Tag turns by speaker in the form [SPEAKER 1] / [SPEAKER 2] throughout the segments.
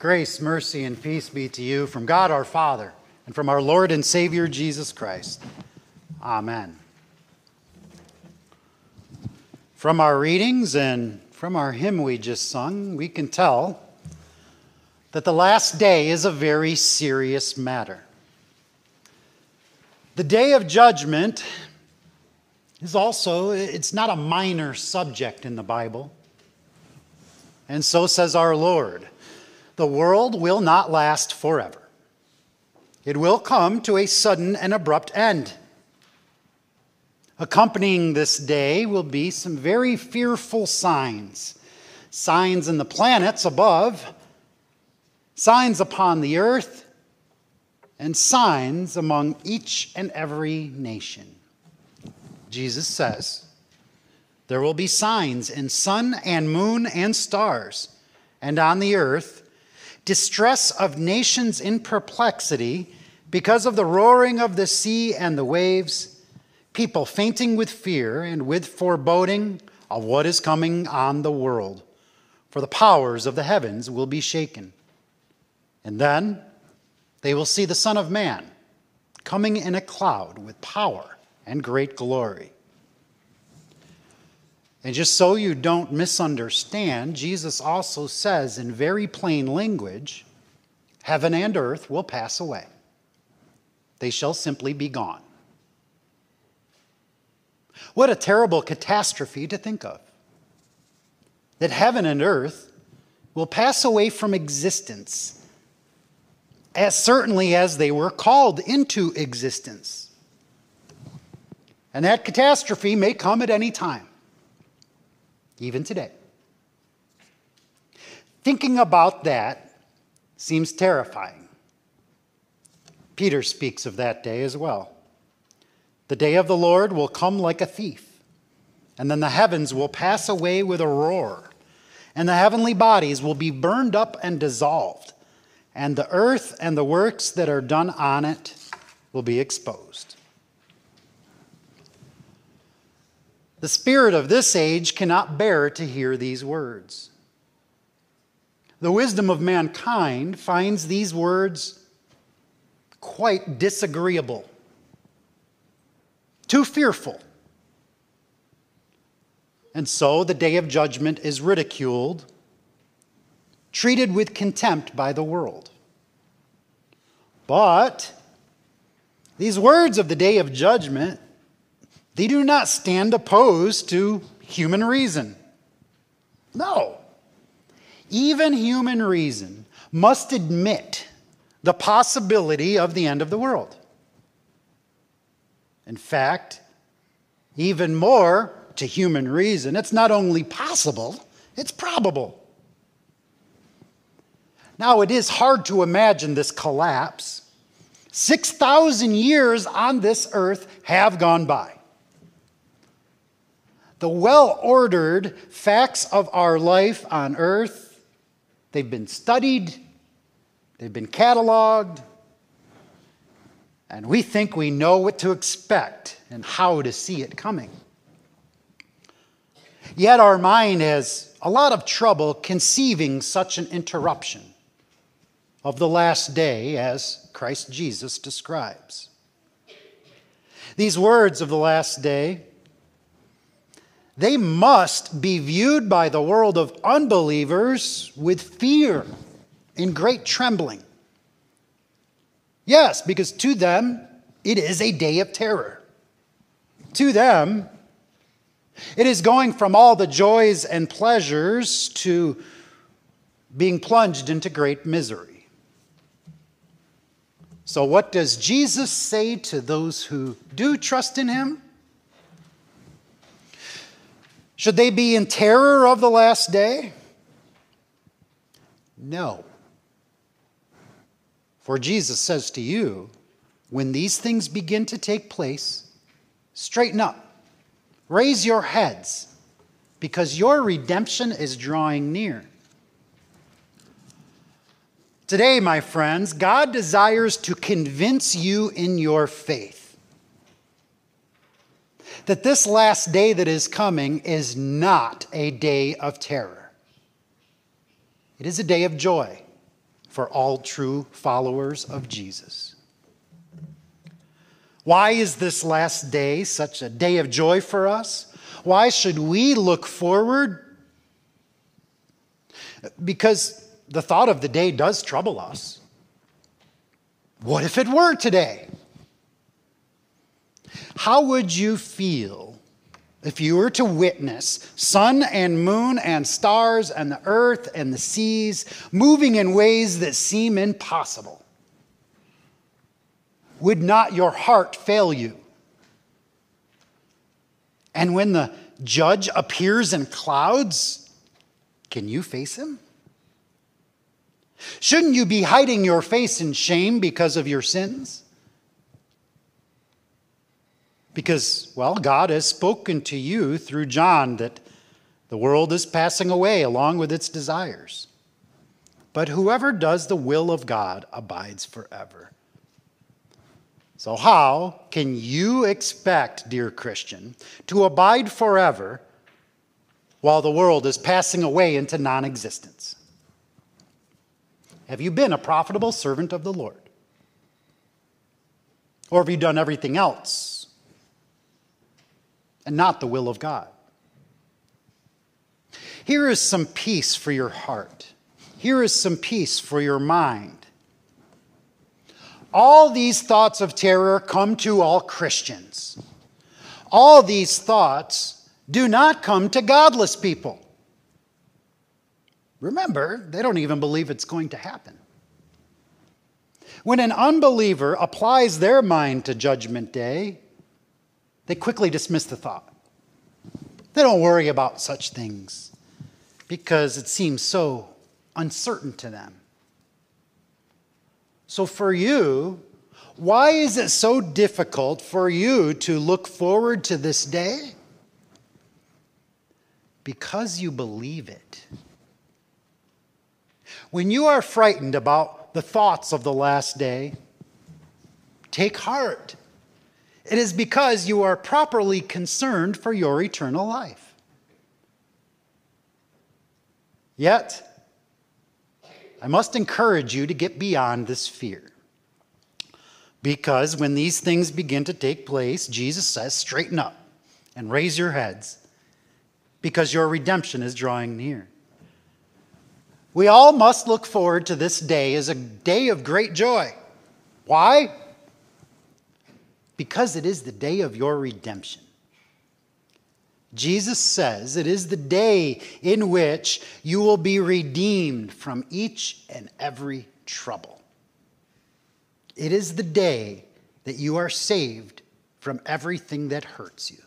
[SPEAKER 1] Grace, mercy, and peace be to you from God our Father and from our Lord and Savior Jesus Christ. Amen. From our readings and from our hymn we just sung, we can tell that the last day is a very serious matter. The day of judgment is also it's not a minor subject in the Bible. And so says our Lord the world will not last forever. It will come to a sudden and abrupt end. Accompanying this day will be some very fearful signs signs in the planets above, signs upon the earth, and signs among each and every nation. Jesus says, There will be signs in sun and moon and stars, and on the earth, distress of nations in perplexity because of the roaring of the sea and the waves, people fainting with fear and with foreboding of what is coming on the world. For the powers of the heavens will be shaken. And then they will see the Son of Man coming in a cloud with power and great glory. And just so you don't misunderstand, Jesus also says in very plain language heaven and earth will pass away, they shall simply be gone. What a terrible catastrophe to think of. That heaven and earth will pass away from existence, as certainly as they were called into existence. And that catastrophe may come at any time even today. Thinking about that seems terrifying. Peter speaks of that day as well. The day of the Lord will come like a thief, and then the heavens will pass away with a roar, and the heavenly bodies will be burned up and dissolved, and the earth and the works that are done on it will be exposed. The spirit of this age cannot bear to hear these words. The wisdom of mankind finds these words quite disagreeable, too fearful. And so the day of judgment is ridiculed, treated with contempt by the world. But these words of the day of judgment they do not stand opposed to human reason. No. Even human reason must admit the possibility of the end of the world. In fact, even more to human reason, it's not only possible, it's probable. Now, it is hard to imagine this collapse. 6,000 years on this earth have gone by the well ordered facts of our life on earth. They've been studied, they've been cataloged, and we think we know what to expect and how to see it coming. Yet our mind has a lot of trouble conceiving such an interruption of the last day as Christ Jesus describes. These words of the last day they must be viewed by the world of unbelievers with fear and great trembling. Yes, because to them it is a day of terror. To them, it is going from all the joys and pleasures to being plunged into great misery. So, what does Jesus say to those who do trust in him? Should they be in terror of the last day? No. For Jesus says to you, when these things begin to take place, straighten up, raise your heads, because your redemption is drawing near. Today, my friends, God desires to convince you in your faith that this last day that is coming is not a day of terror. It is a day of joy for all true followers of Jesus. Why is this last day such a day of joy for us? Why should we look forward? Because the thought of the day does trouble us. What if it were today? How would you feel if you were to witness sun and moon and stars and the earth and the seas moving in ways that seem impossible? Would not your heart fail you? And when the judge appears in clouds, can you face him? Shouldn't you be hiding your face in shame because of your sins? Because, well, God has spoken to you through John that the world is passing away along with its desires. But whoever does the will of God abides forever. So, how can you expect, dear Christian, to abide forever while the world is passing away into non existence? Have you been a profitable servant of the Lord? Or have you done everything else and not the will of God? Here is some peace for your heart. Here is some peace for your mind. All these thoughts of terror come to all Christians. All these thoughts do not come to godless people. Remember, they don't even believe it's going to happen. When an unbeliever applies their mind to Judgment Day, they quickly dismiss the thought. They don't worry about such things because it seems so uncertain to them. So, for you, why is it so difficult for you to look forward to this day? Because you believe it. When you are frightened about the thoughts of the last day, take heart. It is because you are properly concerned for your eternal life. Yet, I must encourage you to get beyond this fear. Because when these things begin to take place, Jesus says, straighten up and raise your heads, because your redemption is drawing near. We all must look forward to this day as a day of great joy. Why? Because it is the day of your redemption. Jesus says it is the day in which you will be redeemed from each and every trouble. It is the day that you are saved from everything that hurts you.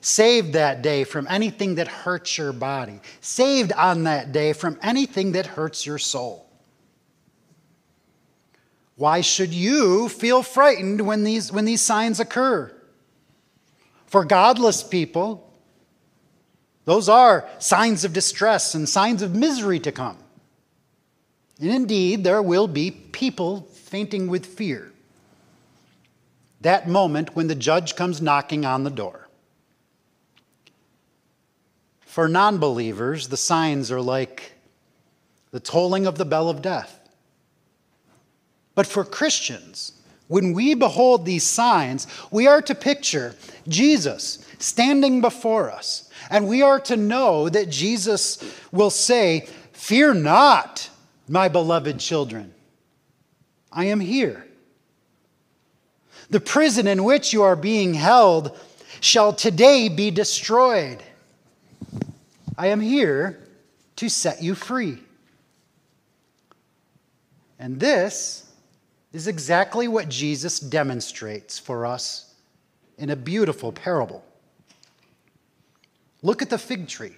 [SPEAKER 1] Saved that day from anything that hurts your body. Saved on that day from anything that hurts your soul. Why should you feel frightened when these, when these signs occur? For godless people, those are signs of distress and signs of misery to come. And indeed, there will be people fainting with fear. That moment when the judge comes knocking on the door. For non believers, the signs are like the tolling of the bell of death. But for Christians, when we behold these signs, we are to picture Jesus standing before us. And we are to know that Jesus will say, Fear not, my beloved children. I am here. The prison in which you are being held shall today be destroyed. I am here to set you free. And this is exactly what Jesus demonstrates for us in a beautiful parable. Look at the fig tree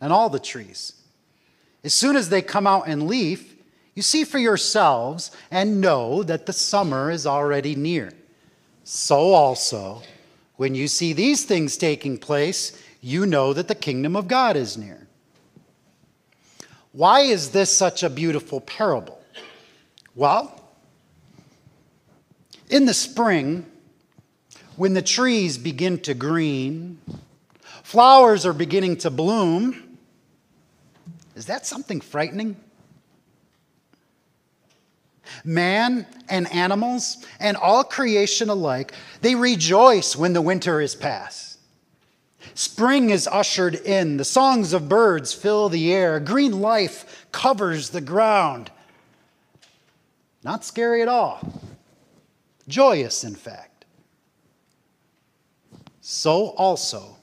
[SPEAKER 1] and all the trees. As soon as they come out in leaf, you see for yourselves and know that the summer is already near. So also, when you see these things taking place, you know that the kingdom of God is near. Why is this such a beautiful parable? Well, in the spring, when the trees begin to green, flowers are beginning to bloom, is that something frightening? Man and animals and all creation alike, they rejoice when the winter is past. Spring is ushered in. The songs of birds fill the air. Green life covers the ground. Not scary at all. Joyous, in fact. So also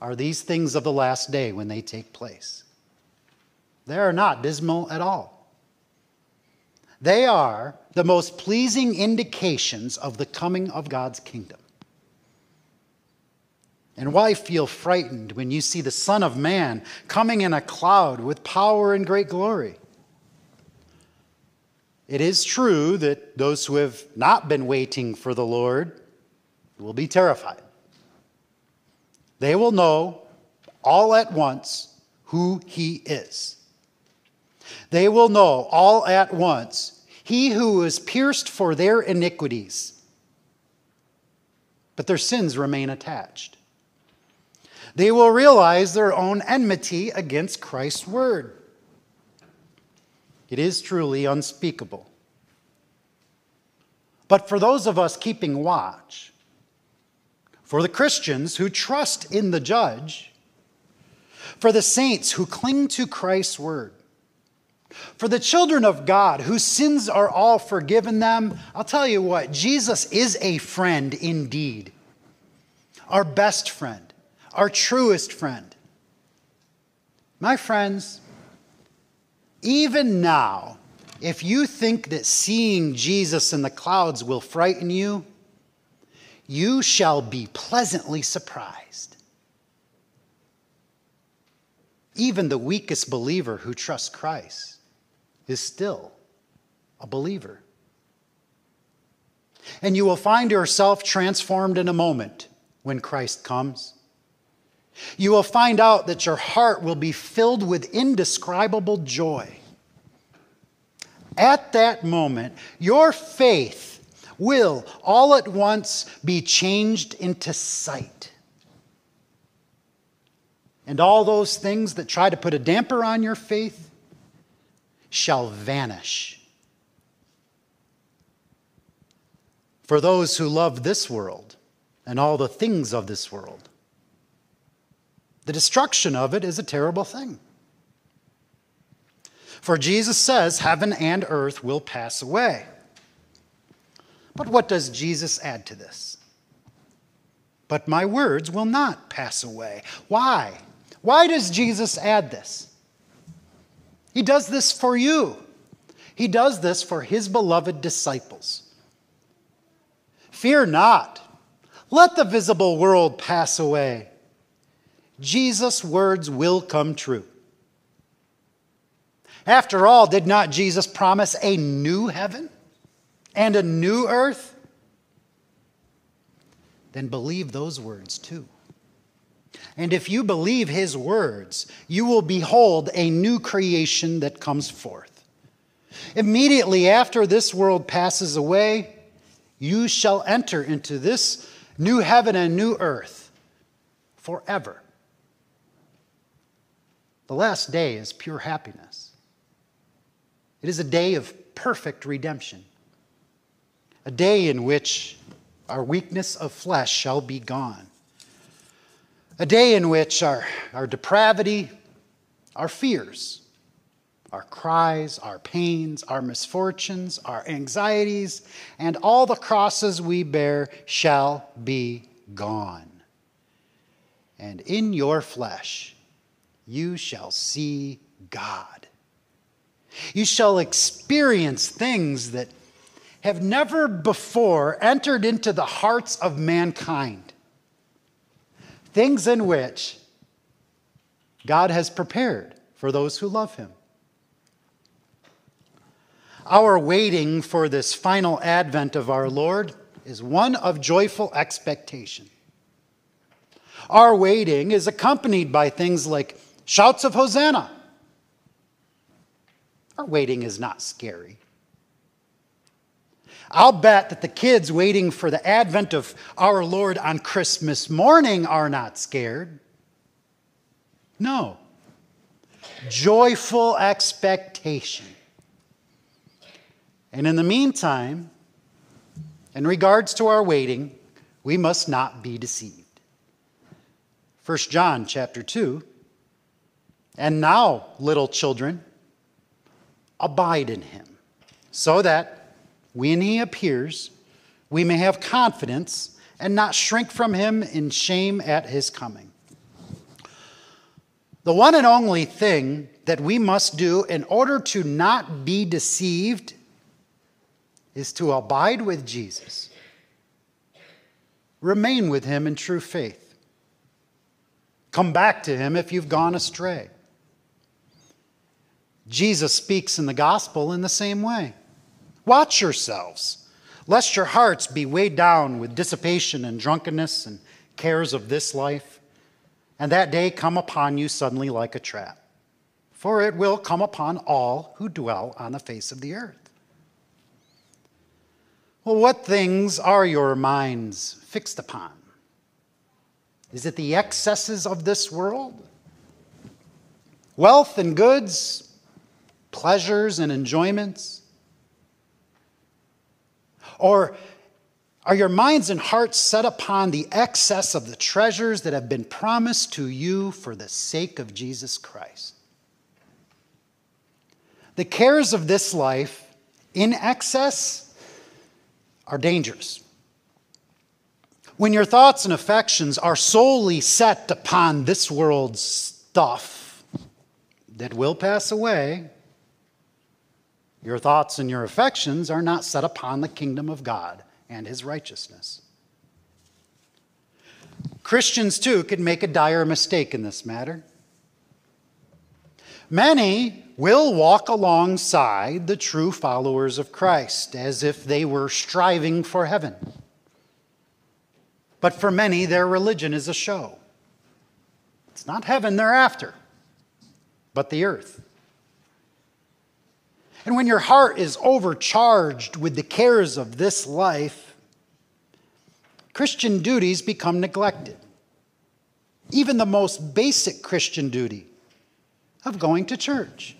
[SPEAKER 1] are these things of the last day when they take place. They are not dismal at all. They are the most pleasing indications of the coming of God's kingdom. And why feel frightened when you see the Son of Man coming in a cloud with power and great glory? It is true that those who have not been waiting for the Lord will be terrified. They will know all at once who He is. They will know all at once He who is pierced for their iniquities, but their sins remain attached. They will realize their own enmity against Christ's word. It is truly unspeakable. But for those of us keeping watch, for the Christians who trust in the judge, for the saints who cling to Christ's word, for the children of God whose sins are all forgiven them, I'll tell you what, Jesus is a friend indeed, our best friend our truest friend. My friends, even now, if you think that seeing Jesus in the clouds will frighten you, you shall be pleasantly surprised. Even the weakest believer who trusts Christ is still a believer. And you will find yourself transformed in a moment when Christ comes. You will find out that your heart will be filled with indescribable joy. At that moment, your faith will all at once be changed into sight. And all those things that try to put a damper on your faith shall vanish. For those who love this world and all the things of this world, the destruction of it is a terrible thing. For Jesus says, Heaven and earth will pass away. But what does Jesus add to this? But my words will not pass away. Why? Why does Jesus add this? He does this for you. He does this for his beloved disciples. Fear not. Let the visible world pass away. Jesus' words will come true. After all, did not Jesus promise a new heaven and a new earth? Then believe those words too. And if you believe his words, you will behold a new creation that comes forth. Immediately after this world passes away, you shall enter into this new heaven and new earth forever. The last day is pure happiness. It is a day of perfect redemption, a day in which our weakness of flesh shall be gone, a day in which our, our depravity, our fears, our cries, our pains, our misfortunes, our anxieties, and all the crosses we bear shall be gone. And in your flesh, you shall see God. You shall experience things that have never before entered into the hearts of mankind. Things in which God has prepared for those who love Him. Our waiting for this final advent of our Lord is one of joyful expectation. Our waiting is accompanied by things like Shouts of Hosanna. Our waiting is not scary. I'll bet that the kids waiting for the advent of our Lord on Christmas morning are not scared. No. Joyful expectation. And in the meantime, in regards to our waiting, we must not be deceived. 1 John chapter 2 And now, little children, abide in him, so that when he appears, we may have confidence and not shrink from him in shame at his coming. The one and only thing that we must do in order to not be deceived is to abide with Jesus, remain with him in true faith, come back to him if you've gone astray. Jesus speaks in the gospel in the same way. Watch yourselves, lest your hearts be weighed down with dissipation and drunkenness and cares of this life, and that day come upon you suddenly like a trap. For it will come upon all who dwell on the face of the earth. Well, what things are your minds fixed upon? Is it the excesses of this world? Wealth and goods, pleasures and enjoyments? Or are your minds and hearts set upon the excess of the treasures that have been promised to you for the sake of Jesus Christ? The cares of this life in excess are dangerous. When your thoughts and affections are solely set upon this world's stuff that will pass away, your thoughts and your affections are not set upon the kingdom of God and his righteousness. Christians, too, could make a dire mistake in this matter. Many will walk alongside the true followers of Christ as if they were striving for heaven. But for many, their religion is a show. It's not heaven they're after, but the earth. And when your heart is overcharged with the cares of this life, Christian duties become neglected. Even the most basic Christian duty of going to church.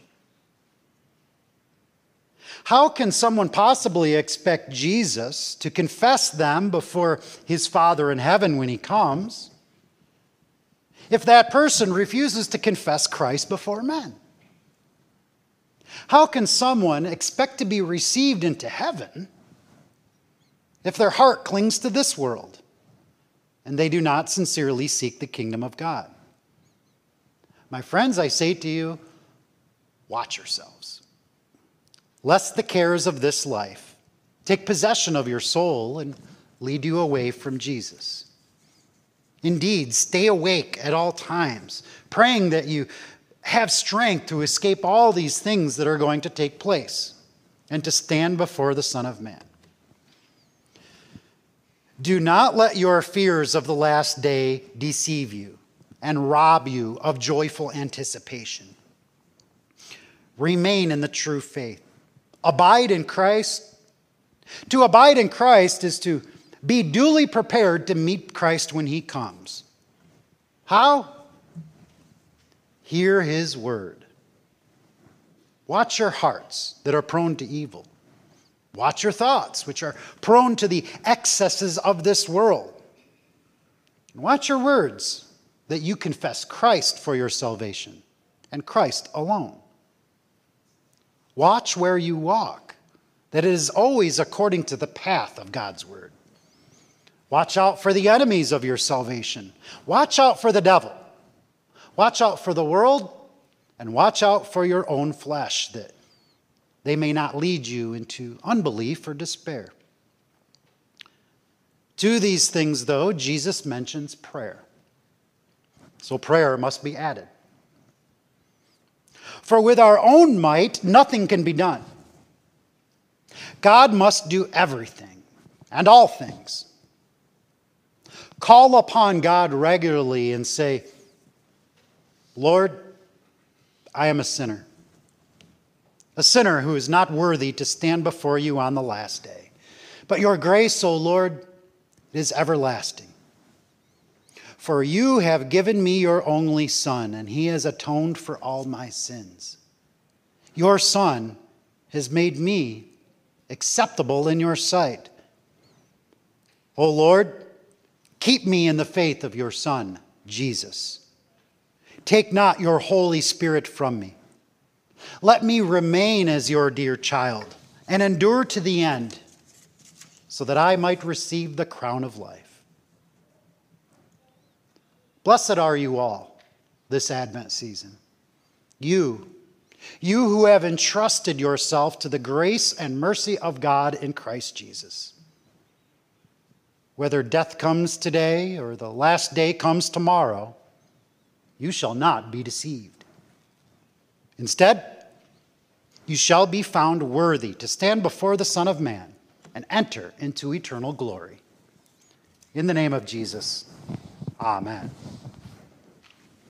[SPEAKER 1] How can someone possibly expect Jesus to confess them before his Father in heaven when he comes if that person refuses to confess Christ before men? How can someone expect to be received into heaven if their heart clings to this world and they do not sincerely seek the kingdom of God? My friends, I say to you, watch yourselves, lest the cares of this life take possession of your soul and lead you away from Jesus. Indeed, stay awake at all times, praying that you have strength to escape all these things that are going to take place and to stand before the Son of Man. Do not let your fears of the last day deceive you and rob you of joyful anticipation. Remain in the true faith. Abide in Christ. To abide in Christ is to be duly prepared to meet Christ when he comes. How? Hear his word. Watch your hearts that are prone to evil. Watch your thoughts, which are prone to the excesses of this world. And watch your words that you confess Christ for your salvation and Christ alone. Watch where you walk, that it is always according to the path of God's word. Watch out for the enemies of your salvation. Watch out for the devil. Watch out for the world and watch out for your own flesh that they may not lead you into unbelief or despair. To these things, though, Jesus mentions prayer. So prayer must be added. For with our own might, nothing can be done. God must do everything and all things. Call upon God regularly and say, Lord, I am a sinner, a sinner who is not worthy to stand before you on the last day. But your grace, O Lord, is everlasting. For you have given me your only Son, and he has atoned for all my sins. Your Son has made me acceptable in your sight. O Lord, keep me in the faith of your Son, Jesus. Take not your Holy Spirit from me. Let me remain as your dear child and endure to the end, so that I might receive the crown of life. Blessed are you all this Advent season. You, you who have entrusted yourself to the grace and mercy of God in Christ Jesus. Whether death comes today or the last day comes tomorrow, you shall not be deceived. Instead, you shall be found worthy to stand before the Son of Man and enter into eternal glory. In the name of Jesus, amen.